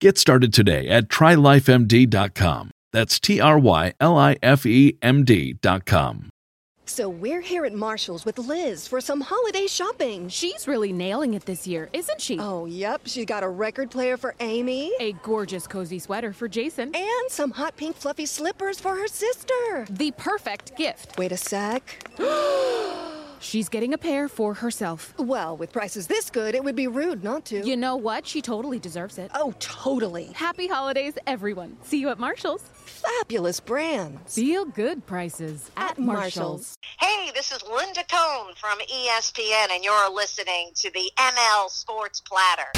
Get started today at trylifemd.com. That's T R Y L I F E M D.com. So we're here at Marshall's with Liz for some holiday shopping. She's really nailing it this year, isn't she? Oh, yep. She's got a record player for Amy, A gorgeous cozy sweater for Jason. and some hot pink fluffy slippers for her sister. The perfect gift. Wait a sec. She's getting a pair for herself. Well, with prices this good, it would be rude not to. You know what? She totally deserves it. oh, totally. Happy holidays, everyone. See you at Marshall's. Fabulous brands. Feel good prices at, At Marshall's. Hey, this is Linda Cohn from ESPN, and you're listening to the ML Sports Platter.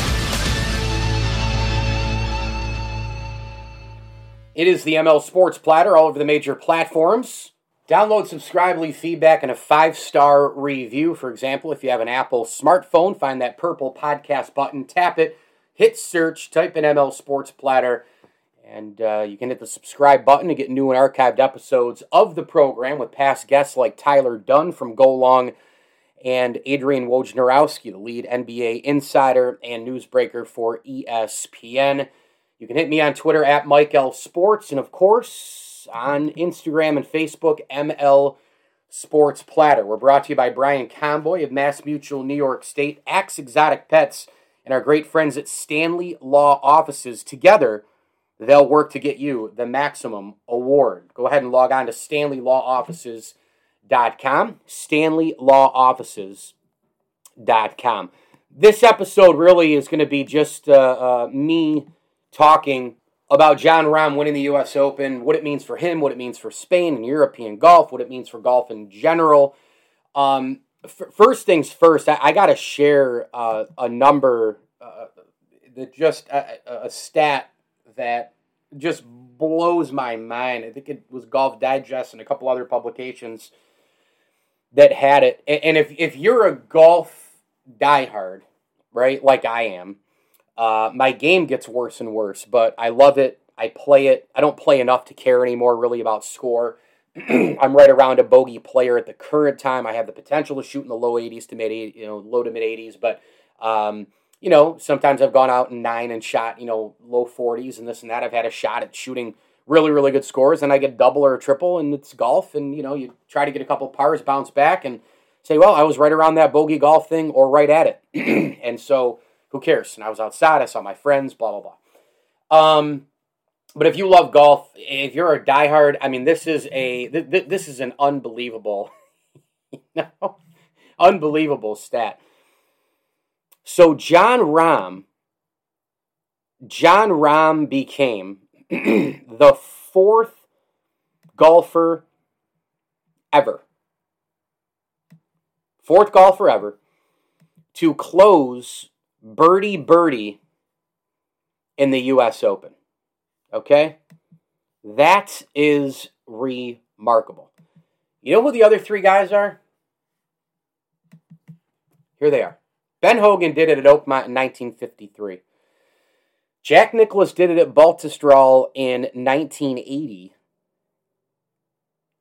It is the ML Sports Platter all over the major platforms. Download, subscribe, leave feedback, and a five star review. For example, if you have an Apple smartphone, find that purple podcast button, tap it, hit search, type in ML Sports Platter, and uh, you can hit the subscribe button to get new and archived episodes of the program with past guests like Tyler Dunne from Go Long and Adrian Wojnarowski, the lead NBA insider and newsbreaker for ESPN. You can hit me on Twitter at Mike L Sports, and of course on Instagram and Facebook, ML Sports Platter. We're brought to you by Brian Conboy of Mass Mutual New York State, Axe Exotic Pets, and our great friends at Stanley Law Offices. Together, they'll work to get you the maximum award. Go ahead and log on to StanleyLawOffices.com. StanleyLawOffices.com. This episode really is going to be just uh, uh, me talking about Jon Rahm winning the U.S. Open, what it means for him, what it means for Spain and European golf, what it means for golf in general. Um, f- first things first, I, I got to share uh, a number uh, that just a, a stat that just blows my mind. I think it was Golf Digest and a couple other publications that had it. And if if you're a golf diehard, right, like I am, uh, my game gets worse and worse, but I love it. I play it. I don't play enough to care anymore, really, about score. I'm right around a bogey player at the current time. I have the potential to shoot in the low 80s to mid, you know, low to mid 80s, but um, you know, sometimes I've gone out in nine and shot, you know, low 40s and this and that. I've had a shot at shooting really, really good scores, and I get double or triple, and it's golf, and you know, you try to get a couple pars, bounce back, and say, well, I was right around that bogey golf thing or right at it, and so who cares? And I was outside, I saw my friends, blah blah blah. Um, but if you love golf, if you're a diehard, I mean, this is a th- th- this is an unbelievable, you know, unbelievable stat. So Jon Rahm, Jon Rahm became the fourth golfer ever, fourth golfer ever to close birdie birdie in the U.S. Open. Okay? That is remarkable. You know who the other three guys are? Here they are. Ben Hogan did it at Oakmont in 1953. Jack Nicklaus did it at Baltusrol in 1980.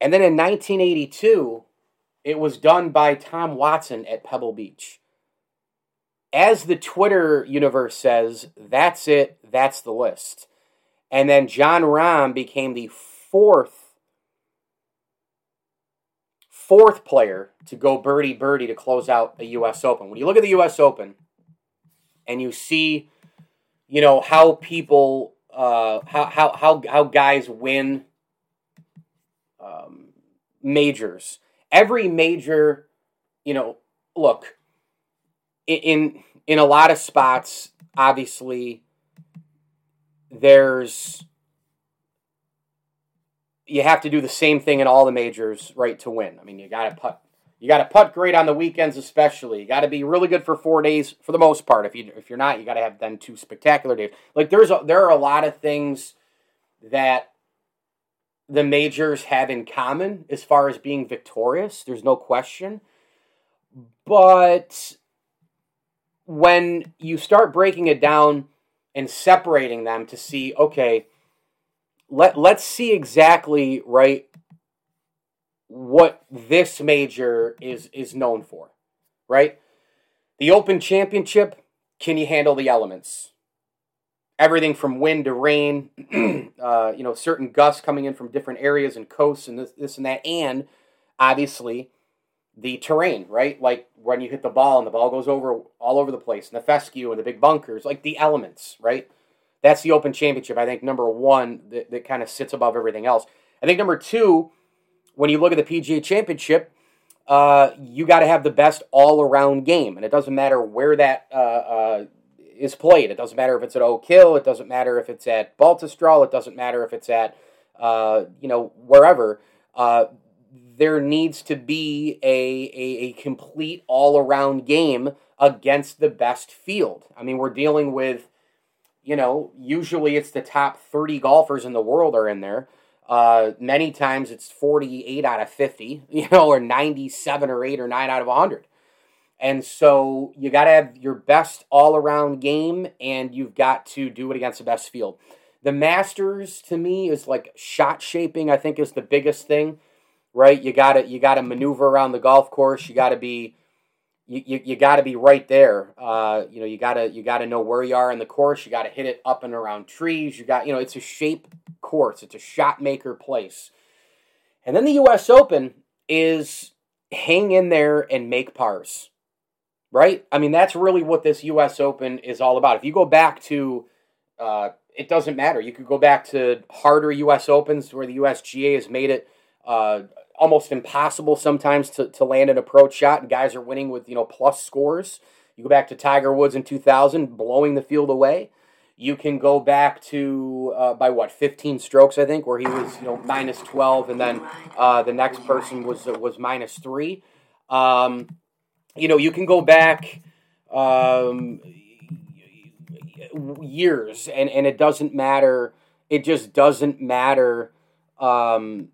And then in 1982, it was done by Tom Watson at Pebble Beach. As the Twitter universe says, that's it, that's the list. And then Jon Rahm became the fourth fourth player to go birdie birdie to close out a US Open. When you look at the US Open and you see, you know, how people uh how how how, how guys win um, majors every major, you know, look in in a lot of spots, obviously there's you have to do the same thing in all the majors, right, to win. I mean, you got to putt. You got to putt great on the weekends, especially. You got to be really good for four days for the most part. If you if you're not, you got to have then two spectacular days. Like there's a, there are a lot of things that the majors have in common as far as being victorious. There's no question, but when you start breaking it down and separating them to see, okay, let let's see exactly right what this major is is known for, right? The Open Championship, can you handle the elements? Everything from wind to rain, uh, you know, certain gusts coming in from different areas and coasts and this, this and that, and obviously the terrain, right? Like when you hit the ball and the ball goes over all over the place, and the fescue and the big bunkers, like the elements, right? That's the Open Championship. I think number one that, that kind of sits above everything else. I think number two, when you look at the PGA Championship, uh, you got to have the best all around game, and it doesn't matter where that uh, uh, is played. It doesn't matter if it's at Oak Hill. It doesn't matter if it's at Baltusrol. It doesn't matter if it's at uh, you know wherever uh, there needs to be a, a, a complete all around game against the best field. I mean, we're dealing with, you know, usually it's the top 30 golfers in the world are in there. Uh, many times it's 48 out of 50, you know, or 97 or 8 or 9 out of 100. And so you got to have your best all around game and you've got to do it against the best field. The Masters to me is like shot shaping, I think, is the biggest thing right? You got to you got to maneuver around the golf course. You got to be you, you, you got to be right there. Uh, you know, you got to you got to know where you are in the course. You got to hit it up and around trees. You got you know, it's a shape course. It's a shot maker place. And then the U.S. Open is hang in there and make pars, right? I mean, that's really what this U.S. Open is all about. If you go back to, uh, it doesn't matter. You could go back to harder U.S. Opens where the USGA has made it uh, almost impossible sometimes to, to land an approach shot, and guys are winning with you know plus scores. You go back to Tiger Woods in 2000, blowing the field away. You can go back to uh, by what 15 strokes, I think, where he was you know minus 12, and then uh, the next person was was minus three. Um, you know, you can go back um, years, and and it doesn't matter. It just doesn't matter. Um,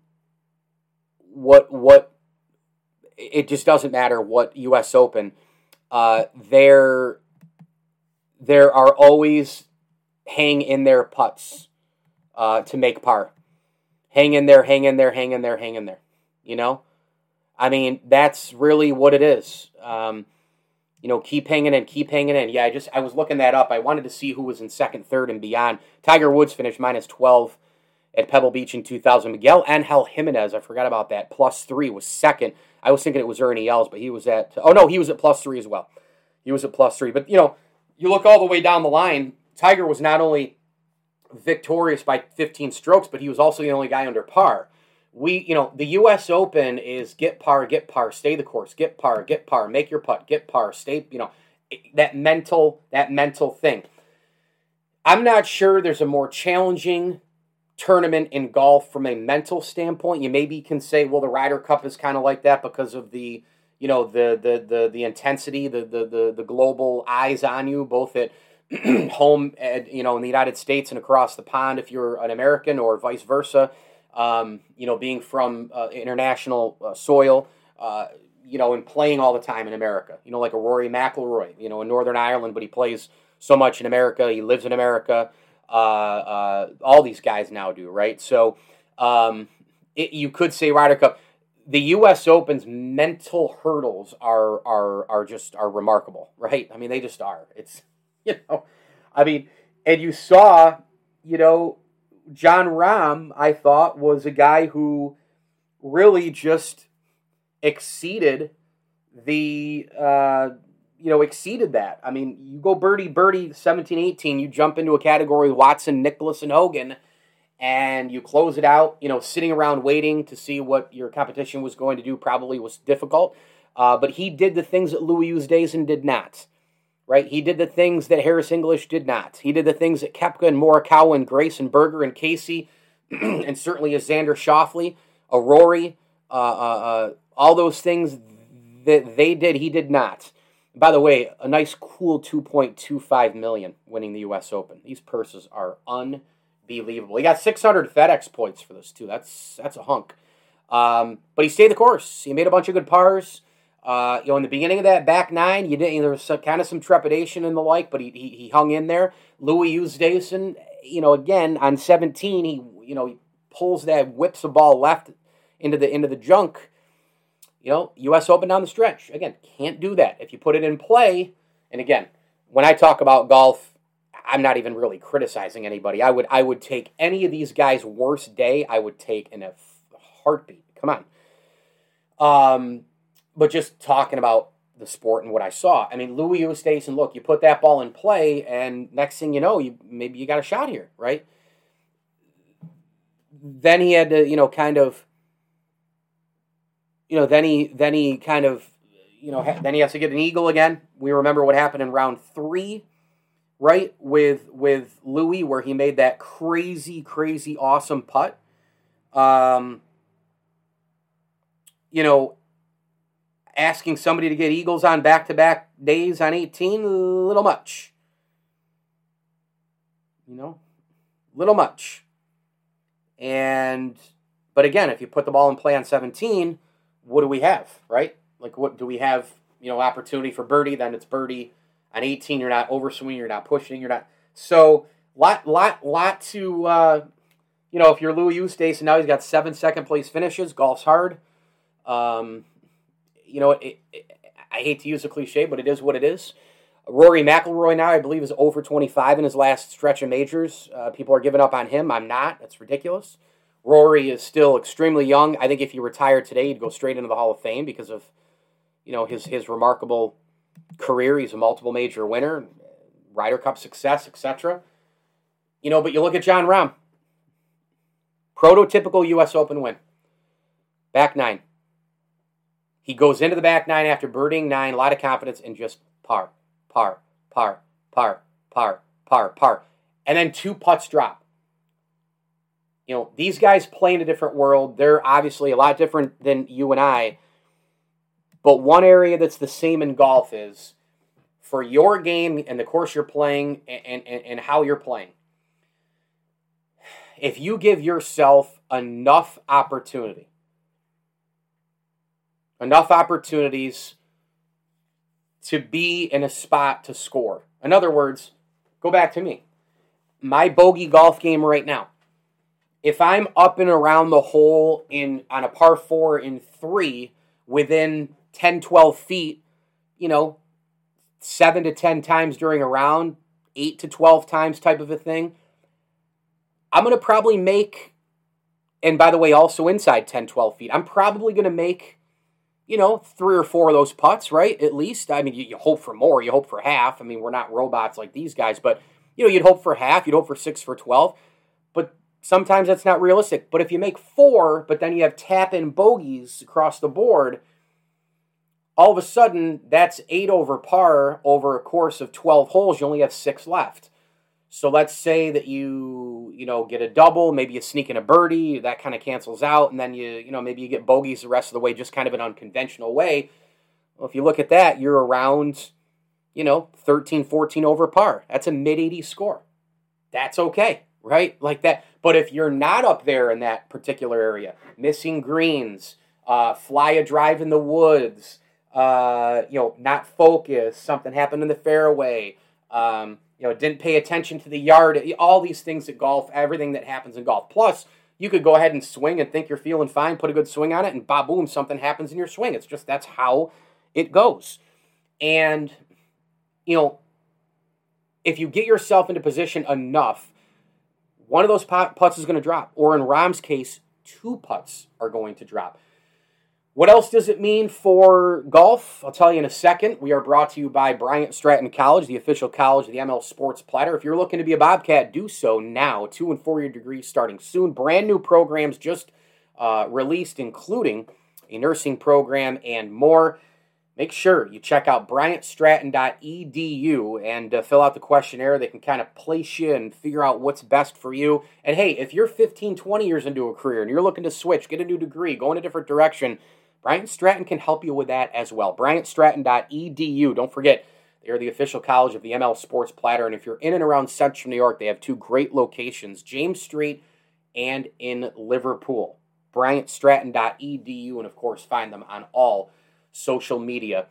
what what it just doesn't matter what U.S. Open. Uh, there there are always hang in there putts uh, to make par. Hang in there, hang in there, hang in there, hang in there. You know, I mean that's really what it is. Um, you know, keep hanging in, keep hanging in. Yeah, I just I was looking that up. I wanted to see who was in second, third, and beyond. Tiger Woods finished minus twelve at Pebble Beach in 2000. Miguel Angel Jimenez, I forgot about that, plus three was second. I was thinking it was Ernie Els, but he was at, oh no, he was at plus three as well. He was at plus three. But, you know, you look all the way down the line, Tiger was not only victorious by 15 strokes, but he was also the only guy under par. We, you know, the U.S. Open is get par, get par, stay the course, get par, get par, make your putt, get par, stay, you know, that mental, that mental thing. I'm not sure there's a more challenging tournament in golf from a mental standpoint. You maybe can say, well, the Ryder Cup is kind of like that because of the you know the the the, the intensity, the, the the the global eyes on you, both at home, at, you know, in the United States and across the pond if you're an American, or vice versa. Um, you know, being from uh, international uh, soil. Uh, you know, and playing all the time in America. You know, like a Rory McIlroy. You know, in Northern Ireland, but he plays so much in America. He lives in America. Uh, uh, all these guys now do, right? So um, it, you could say Ryder Cup. The U.S. Open's mental hurdles are are are just are remarkable, right? I mean, they just are. It's you know, I mean, and you saw, you know, Jon Rahm. I thought was a guy who really just exceeded the uh, you know, exceeded that. I mean, you go birdie, birdie, 17, 18, you jump into a category Watson, Nicklaus, and Hogan, and you close it out. You know, sitting around waiting to see what your competition was going to do probably was difficult. Uh, but he did the things that Louis Oosthuizen did not. Right? He did the things that Harris English did not. He did the things that Koepka and Morikawa and Grayson Berger and Casey and certainly a Xander Schauffele, a Rory, uh, uh, uh, all those things that they did, he did not. By the way, a nice cool 2.25 million winning the U.S. Open. These purses are unbelievable. He got 600 FedEx points for this too. That's that's a hunk. Um, but he stayed the course. He made a bunch of good pars. Uh, you know, in the beginning of that back nine, you didn't. There was some, kind of some trepidation and the like, but he, he, he hung in there. Louis Oosthuizen, you know, again on 17, he you know he pulls that whips the ball left into the into the junk you know, U.S. Open down the stretch. Again, can't do that. If you put it in play, and again, when I talk about golf, I'm not even really criticizing anybody. I would I would take any of these guys' worst day. I would take in a heartbeat. Come on. Um, but just talking about the sport and what I saw. I mean, Louis Oosthuizen, look, you put that ball in play, and next thing you know, you maybe you got a shot here, right? Then he had to, you know, kind of you know, then he then he kind of, you know, then he has to get an eagle again. We remember what happened in round three, right? With with Louis, where he made that crazy, crazy, awesome putt. Um, you know, asking somebody to get eagles on back to back days on eighteen, a little much. You know, little much. And but again, if you put the ball in play on seventeen what do we have, right? Like, what do we have? You know, opportunity for birdie. Then it's birdie. On 18, you're not overswinging. You're not pushing. You're not. So, lot, lot, lot to. Uh, you know, if you're Louis Oosthuizen, now he's got seven second place finishes. Golf's hard. Um, you know, it, it, I hate to use a cliche, but it is what it is. Rory McIlroy now, I believe, is over 25 in his last stretch of majors. Uh, people are giving up on him. I'm not. That's ridiculous. Rory is still extremely young. I think if he retired today, he'd go straight into the Hall of Fame because of you know his his remarkable career. He's a multiple major winner, Ryder Cup success, etc. You know, but you look at Jon Rahm, prototypical U.S. Open win, back nine. He goes into the back nine after birding nine, a lot of confidence, and just par, par, par, par, par, par, par, and then two putts drop you know, these guys play in a different world. They're obviously a lot different than you and I. But one area that's the same in golf is for your game and the course you're playing and, and, and how you're playing. If you give yourself enough opportunity, enough opportunities to be in a spot to score. In other words, go back to me. My bogey golf game right now if I'm up and around the hole in on a par four in three within 10, 12 feet, you know, seven to 10 times during a round, eight to 12 times type of a thing, I'm going to probably make, and by the way, also inside 10, 12 feet, I'm probably going to make, you know, three or four of those putts, right? At least. I mean, you, you hope for more, you hope for half. I mean, we're not robots like these guys, but, you know, you'd hope for half, you'd hope for six for 12. Sometimes that's not realistic. But if you make four, but then you have tap in bogeys across the board, all of a sudden that's eight over par over a course of 12 holes. You only have six left. So let's say that you, you know, get a double, maybe you sneak in a birdie, that kind of cancels out, and then you, you know, maybe you get bogeys the rest of the way, just kind of an unconventional way. Well, if you look at that, you're around, you know, 13, 14 over par. That's a mid 80 score. That's okay right? Like that. But if you're not up there in that particular area, missing greens, uh, fly a drive in the woods, uh, you know, not focused, something happened in the fairway, um, you know, didn't pay attention to the yard, all these things at golf, everything that happens in golf. Plus, you could go ahead and swing and think you're feeling fine, put a good swing on it, and ba boom, something happens in your swing. It's just that's how it goes. And, you know, if you get yourself into position enough one of those putts is going to drop. Or in Rahm's case, two putts are going to drop. What else does it mean for golf? I'll tell you in a second. We are brought to you by Bryant Stratton College, the official college of the ML Sports Platter. If you're looking to be a Bobcat, do so now. Two and four year degrees starting soon. Brand new programs just uh, released, including a nursing program and more. Make sure you check out bryantstratton.edu and uh, fill out the questionnaire. They can kind of place you and figure out what's best for you. And hey, if you're 15, 20 years into a career and you're looking to switch, get a new degree, go in a different direction, Bryant Stratton can help you with that as well. BryantStratton.edu. Don't forget, they are the official college of the ML Sports Platter. And if you're in and around Central New York, they have two great locations James Street and in Liverpool. BryantStratton.edu. And of course, find them on all social media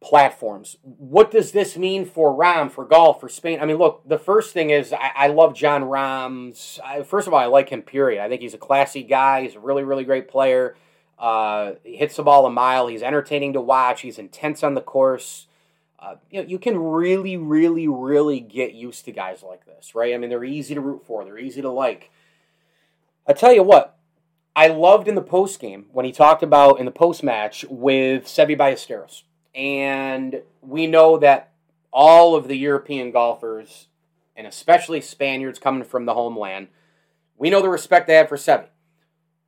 platforms. What does this mean for Rahm, for golf, for Spain? I mean, look, the first thing is I, I love Jon Rahm's. I, first of all, I like him, period. I think he's a classy guy. He's a really, really great player. Uh, he hits the ball a mile. He's entertaining to watch. He's intense on the course. Uh, you know, you can really, really, really get used to guys like this, right? I mean, they're easy to root for. They're easy to like. I tell you what, I loved in the post game when he talked about in the post match with Seve Ballesteros, and we know that all of the European golfers, and especially Spaniards coming from the homeland, we know the respect they have for Seve.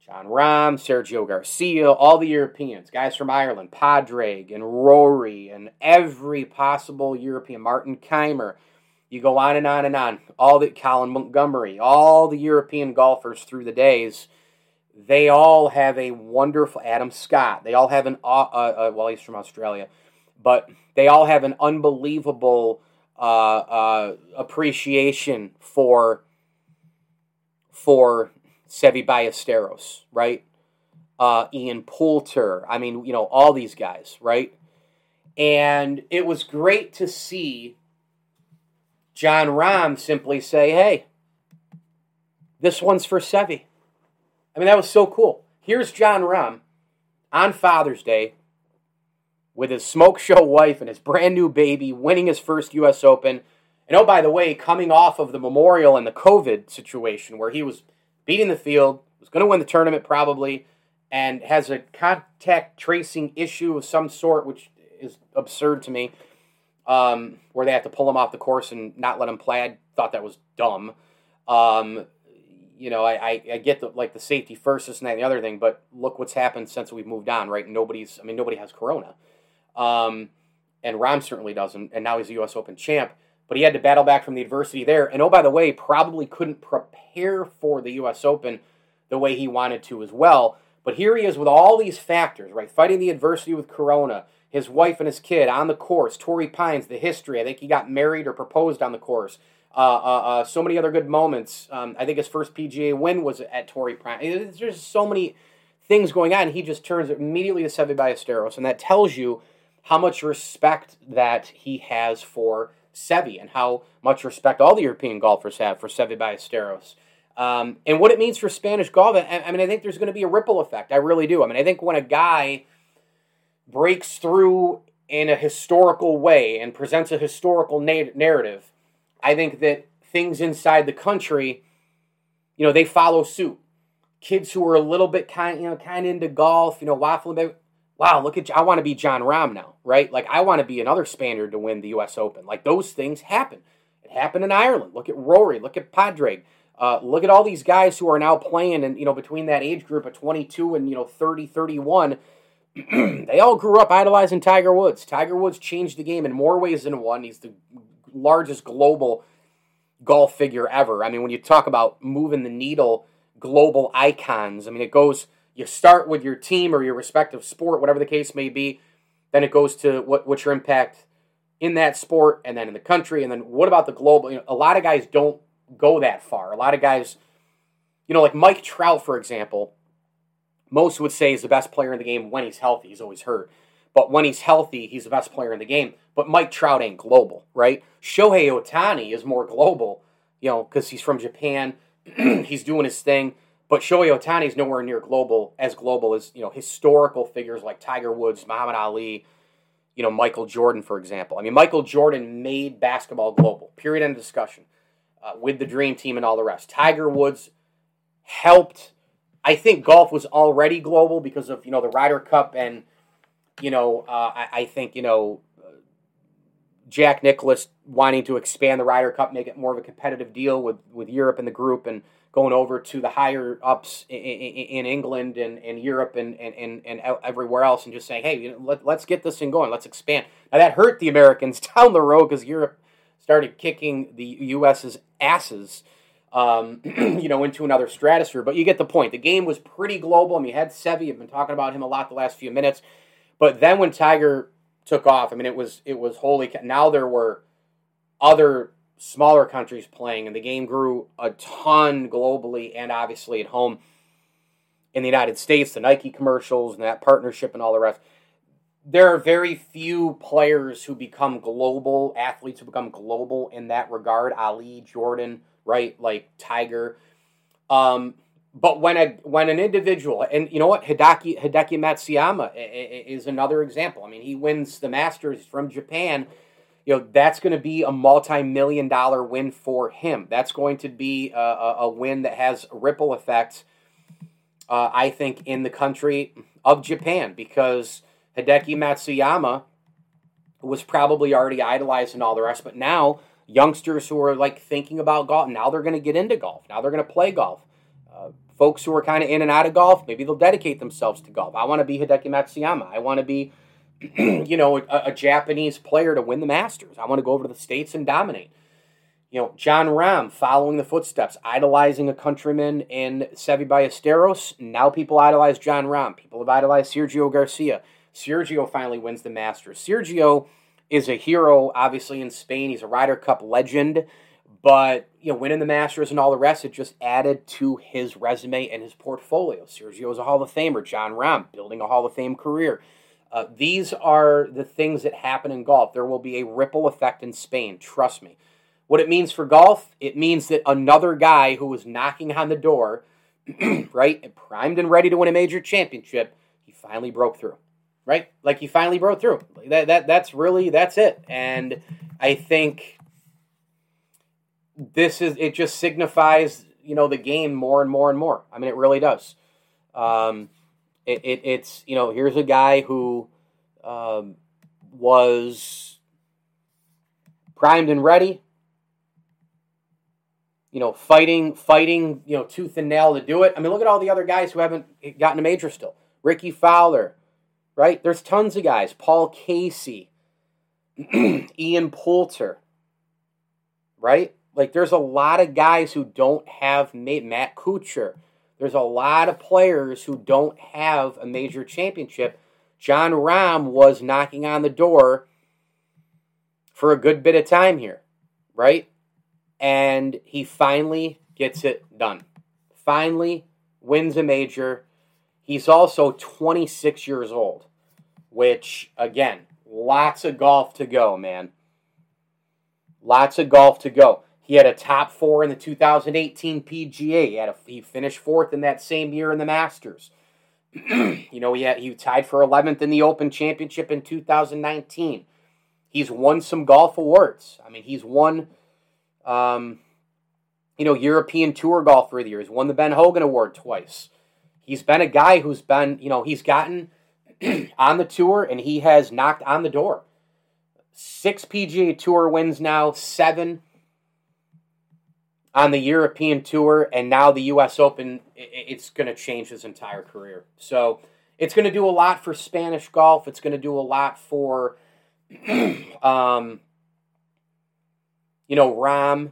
Jon Rahm, Sergio Garcia, all the Europeans, guys from Ireland, Padraig and Rory, and every possible European, Martin Kaymer. You go on and on and on. All the Colin Montgomerie, all the European golfers through the days, they all have a wonderful Adam Scott. They all have an uh, uh, well, he's from Australia, but they all have an unbelievable uh, uh appreciation for for Seve Ballesteros, right? Uh, Ian Poulter. I mean, you know, all these guys, right? And it was great to see Jon Rahm simply say, hey, this one's for Seve. I mean, that was so cool. Here's Jon Rahm on Father's Day with his smoke show wife and his brand new baby winning his first U.S. Open. And oh, by the way, coming off of the memorial and the COVID situation where he was beating the field, was going to win the tournament probably, and has a contact tracing issue of some sort, which is absurd to me, um, where they have to pull him off the course and not let him play. I thought that was dumb. Um, you know, I, I, I, get the like the safety first, this and that, and the other thing, but look what's happened since we've moved on, right? Nobody's, I mean, nobody has corona, um, and Rahm certainly doesn't, and now he's a U.S. Open champ but he had to battle back from the adversity there. And oh, by the way, probably couldn't prepare for the U.S. Open the way he wanted to as well. But here he is with all these factors, right? Fighting the adversity with Corona, his wife and his kid on the course, Torrey Pines, the history. I think he got married or proposed on the course. Uh, uh, uh, so many other good moments. Um, I think his first PGA win was at Torrey Pines. There's so many things going on. He just turns immediately to Seve Ballesteros, and that tells you how much respect that he has for Seve and how much respect all the European golfers have for Seve Ballesteros. Um, and what it means for Spanish golf. I, I mean, I think there's going to be a ripple effect. I really do. I mean, I think when a guy breaks through in a historical way and presents a historical na- narrative, I think that things inside the country, you know, they follow suit. Kids who are a little bit kind, you know, kind of into golf, you know, waffling about wow, look at I want to be Jon Rahm now, right? Like I want to be another Spaniard to win the U.S. Open. Like those things happen. It happened in Ireland. Look at Rory. Look at Padraig. Uh, look at all these guys who are now playing, and you know, between that age group of 22 and you know 30, 31. they all grew up idolizing Tiger Woods. Tiger Woods changed the game in more ways than one. He's the largest global golf figure ever. I mean, when you talk about moving the needle, global icons. I mean, it goes you start with your team or your respective sport, whatever the case may be. Then it goes to what, what's your impact in that sport and then in the country. And then what about the global? You know, a lot of guys don't go that far. A lot of guys, you know, like Mike Trout, for example, most would say is the best player in the game when he's healthy. He's always hurt. But when he's healthy, he's the best player in the game. But Mike Trout ain't global, right? Shohei Ohtani is more global, you know, because he's from Japan. he's doing his thing. But Shohei Ohtani is nowhere near global as global as you know historical figures like Tiger Woods, Muhammad Ali, you know Michael Jordan, for example. I mean, Michael Jordan made basketball global. Period. End discussion. Uh, with the Dream Team and all the rest. Tiger Woods helped I think golf was already global because of you know the Ryder Cup and you know uh, I, I, think you know Jack Nicklaus wanting to expand the Ryder Cup, make it more of a competitive deal with with Europe and the group, and going over to the higher ups in, in, in England and, and Europe and, and, and, and everywhere else, and just saying, hey, you know, let, let's get this thing going, let's expand. Now that hurt the Americans down the road because Europe started kicking the U.S.'s asses um, you know, into another stratosphere. But you get the point. The game was pretty global. I mean, you had Seve. I've been talking about him a lot the last few minutes. But then when Tiger took off, I mean, it was it was holy. Now there were other smaller countries playing, and the game grew a ton globally and obviously at home in the United States. The Nike commercials and that partnership and all the rest. There are very few players who become global athletes who become global in that regard. Ali, Jordan, right? Like Tiger. Um, but when a when an individual and you know what Hideki Hideki Matsuyama is another example. I mean, he wins the Masters from Japan. You know that's going to be a multi-million dollar win for him. That's going to be a, a win that has ripple effects. Uh, I think in the country of Japan because Hideki Matsuyama was probably already idolized and all the rest, but now youngsters who are like thinking about golf. Now they're going to get into golf. Now they're going to play golf. Folks who are kind of in and out of golf, maybe they'll dedicate themselves to golf. I want to be Hideki Matsuyama. I want to be, you know, a, a, Japanese player to win the Masters. I want to go over to the States and dominate. You know, Jon Rahm following the footsteps, idolizing a countryman in Seve Ballesteros. Now people idolize Jon Rahm. People have idolized Sergio Garcia. Sergio finally wins the Masters. Sergio is a hero, obviously in Spain. He's a Ryder Cup legend, but you know, winning the Masters and all the rest, it just added to his resume and his portfolio. Sergio is a Hall of Famer. Jon Rahm building a Hall of Fame career. Uh, these are the things that happen in golf. There will be a ripple effect in Spain. Trust me. What it means for golf, it means that another guy who was knocking on the door, right, and primed and ready to win a major championship, he finally broke through right? Like he finally broke through. That that that's really that's it. And I think this is it just signifies you know the game more and more and more. I mean, it really does. Um, it, it it's you know here's a guy who um, was primed and ready. You know, fighting, fighting, you know, tooth and nail to do it. I mean, look at all the other guys who haven't gotten a major still. Rickie Fowler, right? There's tons of guys. Paul Casey, Ian Poulter, right? Like there's a lot of guys who don't have Matt Kuchar. There's a lot of players who don't have a major championship. Jon Rahm was knocking on the door for a good bit of time here, right? And he finally gets it done. Finally wins a major He's also 26 years old, which, again, lots of golf to go, man. Lots of golf to go. He had a top four in the 2018 PGA. He, had a, he finished fourth in that same year in the Masters. you know, he, had, he tied for 11th in the Open Championship in 2019. He's won some golf awards. I mean, he's won, um, you know, European Tour Golfer of the Year. He's won the Ben Hogan Award twice he's been a guy who's been, you know, he's gotten on the tour and he has knocked on the door. Six PGA Tour wins now, seven on the European Tour, and now the U.S. Open. It's going to change his entire career. So it's going to do a lot for Spanish golf. It's going to do a lot for, um, you know, Rahm.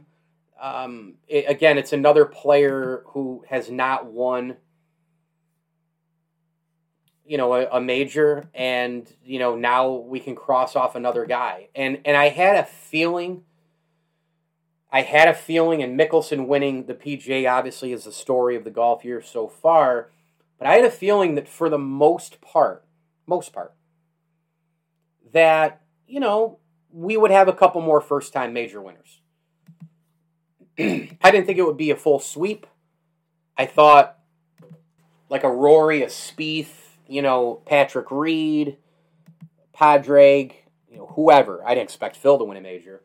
Um, it, again, it's another player who has not won you know a, a, major and you know now we can cross off another guy and and i had a feeling i had a feeling and mickelson winning the pga obviously is the story of the golf year so far but i had a feeling that for the most part most part that you know we would have a couple more first time major winners i didn't think it would be a full sweep i thought like a rory a Spieth you know, Patrick Reed, Padraig, you know, whoever. I didn't expect Phil to win a major.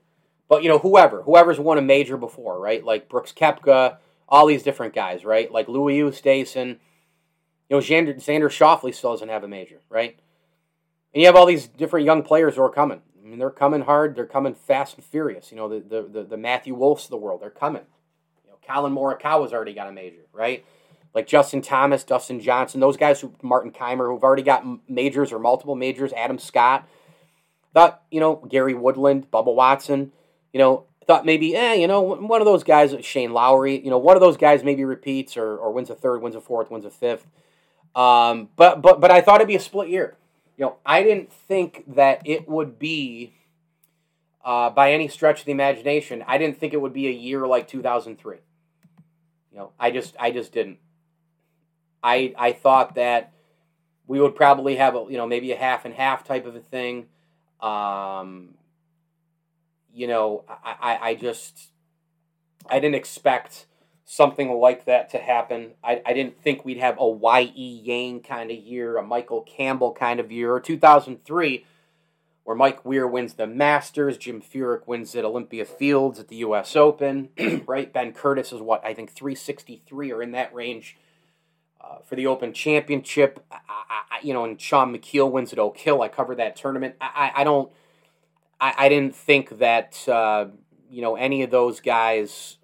But, you know, whoever. Whoever's won a major before, right? Like Brooks Koepka, all these different guys, right? Like Louis Oosthuizen, You know, Xander, Xander Schauffele still doesn't have a major, right? And you have all these different young players who are coming. I mean, they're coming hard. They're coming fast and furious. You know, the the the, the Matthew Wolfs of the world, they're coming. You know, Collin Morikawa's already got a major, right? Like Justin Thomas, Dustin Johnson, those guys who Martin Kaymer, who've already got majors or multiple majors. Adam Scott, thought you know Gary Woodland, Bubba Watson, you know thought maybe eh, you know one of those guys, Shane Lowry, you know one of those guys maybe repeats or or wins a third, wins a fourth, wins a fifth. Um, but but but I thought it'd be a split year you know, I didn't think that it would be, uh, by any stretch of the imagination, I didn't think it would be a year like 2003. You know, I just, I just didn't. I, I thought that we would probably have a, you know, maybe a half and half type of a thing. Um, you know, I, I, I just, I didn't expect something like that to happen. I, I didn't think we'd have a Y.E. Yang kind of year, a Michael Campbell kind of year, or 2003, where Mike Weir wins the Masters, Jim Furyk wins at Olympia Fields at the U.S. Open, right? Ben Curtis is what, I think 363 or in that range uh, for the Open Championship. I, I, you know, and Shaun Micheel wins at Oak Hill. I covered that tournament. I, I don't, I, I didn't think that, uh, you know, any of those guys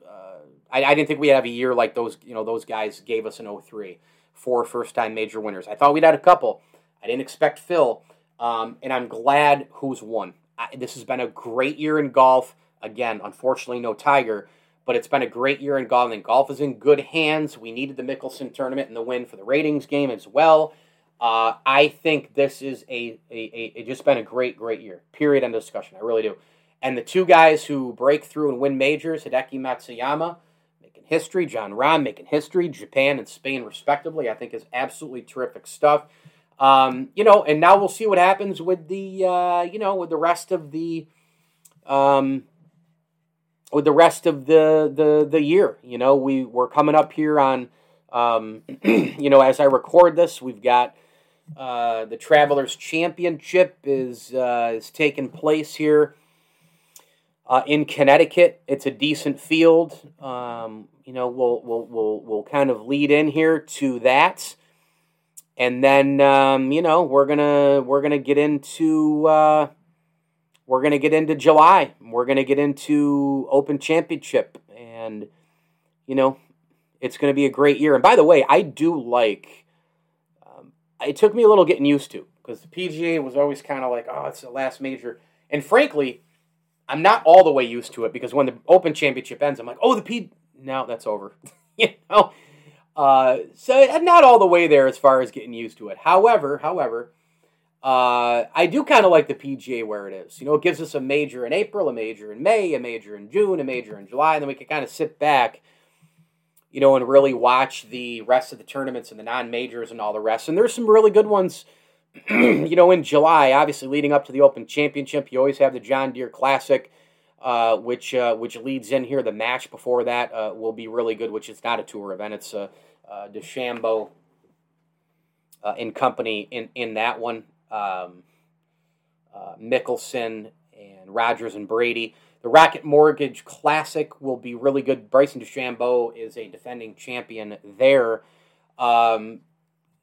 I, I didn't think we'd have a year like those. You know, those guys gave us an 03, four first-time major winners. I thought we'd had a couple. I didn't expect Phil, um, and I'm glad who's won. I, this has been a great year in golf. Again, unfortunately, no Tiger, but it's been a great year in golf. And golf is in good hands. We needed the Mickelson tournament and the win for the ratings game as well. Uh, I think this is a, a, a, a just been a great, great year. Period. End discussion. I really do. And the two guys who break through and win majors, Hideki Matsuyama making history. Jon Rahm making history, Japan and Spain respectively. I think is absolutely terrific stuff. Um, you know, and now we'll see what happens with the uh, you know with the rest of the um, with the rest of the the the year. You know, we we're coming up here on um, you know as I record this, we've got. Uh, the Travelers Championship is uh, is taking place here uh, in Connecticut. It's a decent field. Um, you know, we'll we'll we'll we'll kind of lead in here to that, and then um, you know we're gonna we're gonna get into uh, we're gonna get into July. We're gonna get into Open Championship, and you know it's gonna be a great year. And by the way, I do like. It took me a little getting used to because the PGA was always kind of like, oh, it's the last major, and frankly. I'm not all the way used to it because when the Open Championship ends, I'm like, oh, the P now that's over. you know, uh, so not all the way there as far as getting used to it. However, however, uh, I do kind of like the PGA where it is. You know, it gives us a major in April, a major in May, a major in June, a major in July, and then we can kind of sit back, you know, and really watch the rest of the tournaments and the non majors and all the rest. And there's some really good ones. you know, in July, obviously leading up to the Open Championship, you always have the John Deere Classic uh, which uh, which leads in here. The match before that uh, will be really good, which is not a tour event. It's uh, uh, DeChambeau uh, in company in, in that one. Um, uh, Mickelson and Rodgers and Brady. The Rocket Mortgage Classic will be really good. Bryson DeChambeau is a defending champion there. Um,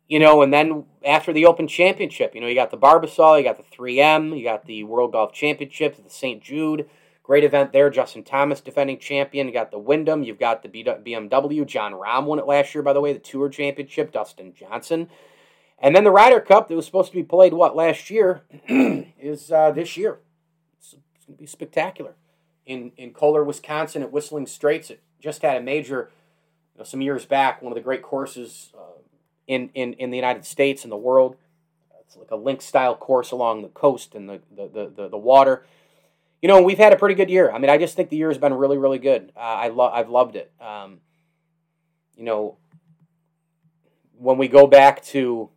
you know, and then after the Open Championship, you know, you got the Barbasol, you got the 3M, you got the World Golf Championships, the St. Jude. Great event there. Justin Thomas, defending champion. You got the Wyndham. You've got the BMW. Jon Rahm won it last year, by the way, the Tour Championship. Dustin Johnson. And then the Ryder Cup that was supposed to be played, what, last year, is uh, this year. It's going to be spectacular. In, in Kohler, Wisconsin at Whistling Straits, it just had a major, you know, some years back, one of the great courses uh, in, in, in the United States and the world. It's like a link style course along the coast and the, the, the, the, the water you know, we've had a pretty good year. I mean, I just think the year has been really, really good. Uh, I love, I've loved it. Um, you know, when we go back to,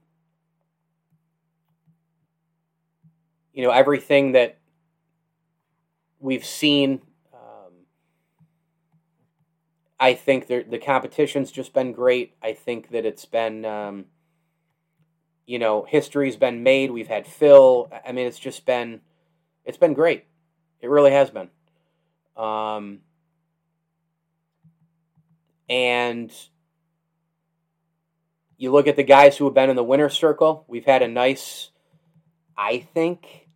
you know, everything that we've seen, um, I think the competition's just been great. I think that it's been, um, you know, history's been made. We've had Phil. I mean, it's just been, it's been great. It really has been. Um, and you look at the guys who have been in the winner's circle. We've had a nice, I think.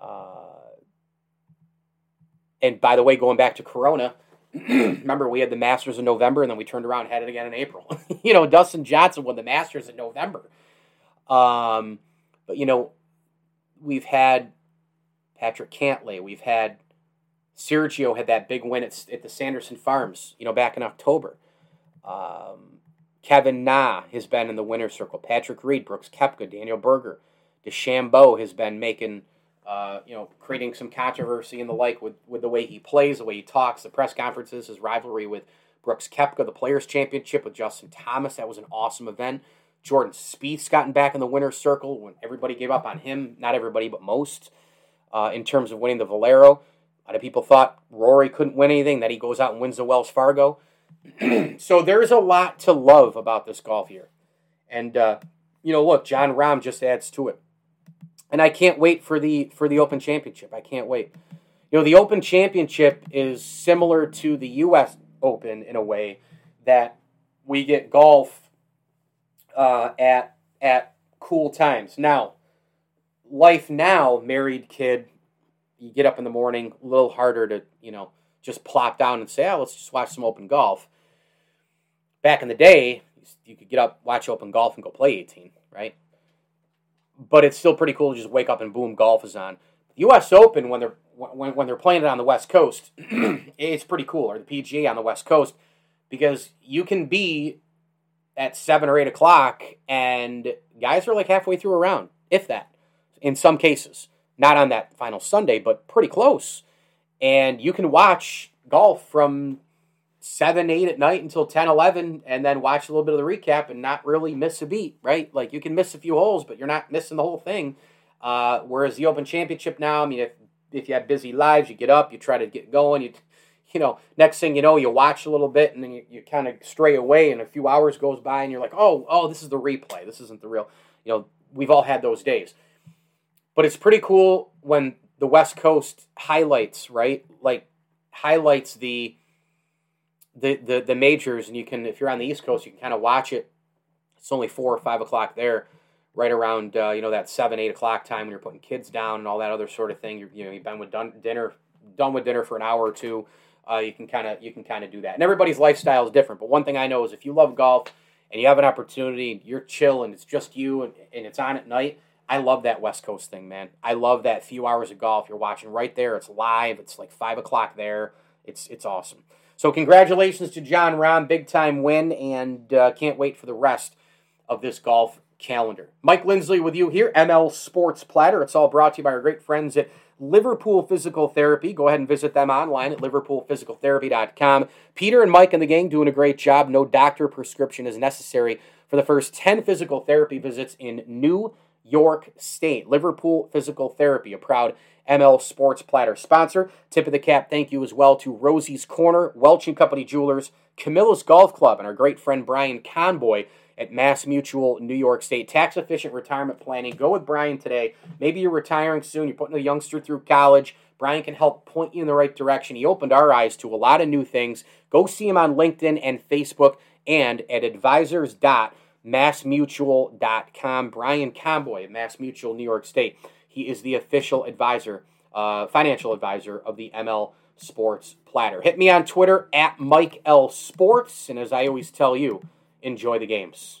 Uh, and by the way, going back to Corona, remember we had the Masters in November, and then we turned around and had it again in April. you know, Dustin Johnson won the Masters in November. Um, but you know, we've had Patrick Cantlay. We've had Sergio had that big win at, at the Sanderson Farms. You know, back in October. Um, Kevin Na has been in the winner's circle. Patrick Reed, Brooks Koepka, Daniel Berger, DeChambeau has been making, uh, you know, creating some controversy and the like with, with the way he plays, the way he talks, the press conferences, his rivalry with Brooks Koepka, the Players Championship with Justin Thomas. That was an awesome event. Jordan Spieth's gotten back in the winner's circle when everybody gave up on him. Not everybody, but most. Uh, in terms of winning the Valero, a lot of people thought Rory couldn't win anything. That he goes out and wins the Wells Fargo. so there's a lot to love about this golf year. And uh, you know, look, Jon Rahm just adds to it. And I can't wait for the for the Open Championship. I can't wait. You know, the Open Championship is similar to the US Open in a way that we get golf uh, at at cool times. Now, life now, married kid, you get up in the morning, a little harder to, you know, just plop down and say, oh, let's just watch some open golf. Back in the day, you could get up, watch open golf, and go play 18, right? But it's still pretty cool to just wake up and boom, golf is on. U.S. Open, when they're when, when they're playing it on the West Coast, it's pretty cool, or the PGA on the West Coast, because you can be at seven or eight o'clock, and guys are like halfway through a round, if that, in some cases. Not on that final Sunday, but pretty close and you can watch golf from 7 8 at night until 10 11 and then watch a little bit of the recap and not really miss a beat right? Like you can miss a few holes but you're not missing the whole thing. Uh, whereas the open championship now i mean if, if you have busy lives you get up you try to get going you you know next thing you know you watch a little bit and then you, you kind of stray away and a few hours goes by and you're like oh oh this is the replay. This isn't the real you know we've all had those days. But it's pretty cool when the West Coast highlights, right? Like highlights the the the, the majors, and you can if you're on the East Coast, you can kind of watch it. It's only four or five o'clock there, right around uh, you know that seven eight o'clock time when you're putting kids down and all that other sort of thing. You're, you know you've been with done, dinner done with dinner for an hour or two. Uh, you can kind of you can kind of do that, and everybody's lifestyle is different. But one thing I know is if you love golf and you have an opportunity, and you're chill and it's just you and, and it's on at night I love that West Coast thing, man. I love that few hours of golf you're watching right there. It's live. It's like five o'clock there. It's it's awesome. So congratulations to Jon Rahm, big time win, and uh, can't wait for the rest of this golf calendar. Mike Lindsley with you here, ML Sports Platter. It's all brought to you by our great friends at Liverpool Physical Therapy. Go ahead and visit them online at liverpoolphysicaltherapy.com. Peter and Mike and the gang doing a great job. No doctor prescription is necessary for the first 10 physical therapy visits in New York State. Liverpool Physical Therapy, a proud ML Sports Platter sponsor. Tip of the cap, thank you as well to Rosie's Corner, Welch and Company Jewelers, Camillus Golf Club, and our great friend Brian Conboy at Mass Mutual New York State. Tax efficient retirement planning. Go with Brian today. Maybe you're retiring soon, you're putting a youngster through college. Brian can help point you in the right direction. He opened our eyes to a lot of new things. Go see him on LinkedIn and Facebook and at advisors.com massmutual.com. Brian Conboy of Mass Mutual New York State. He is the official advisor, uh, financial advisor of the ML Sports Platter. Hit me on Twitter at Mike L Sports, and as I always tell you, enjoy the games.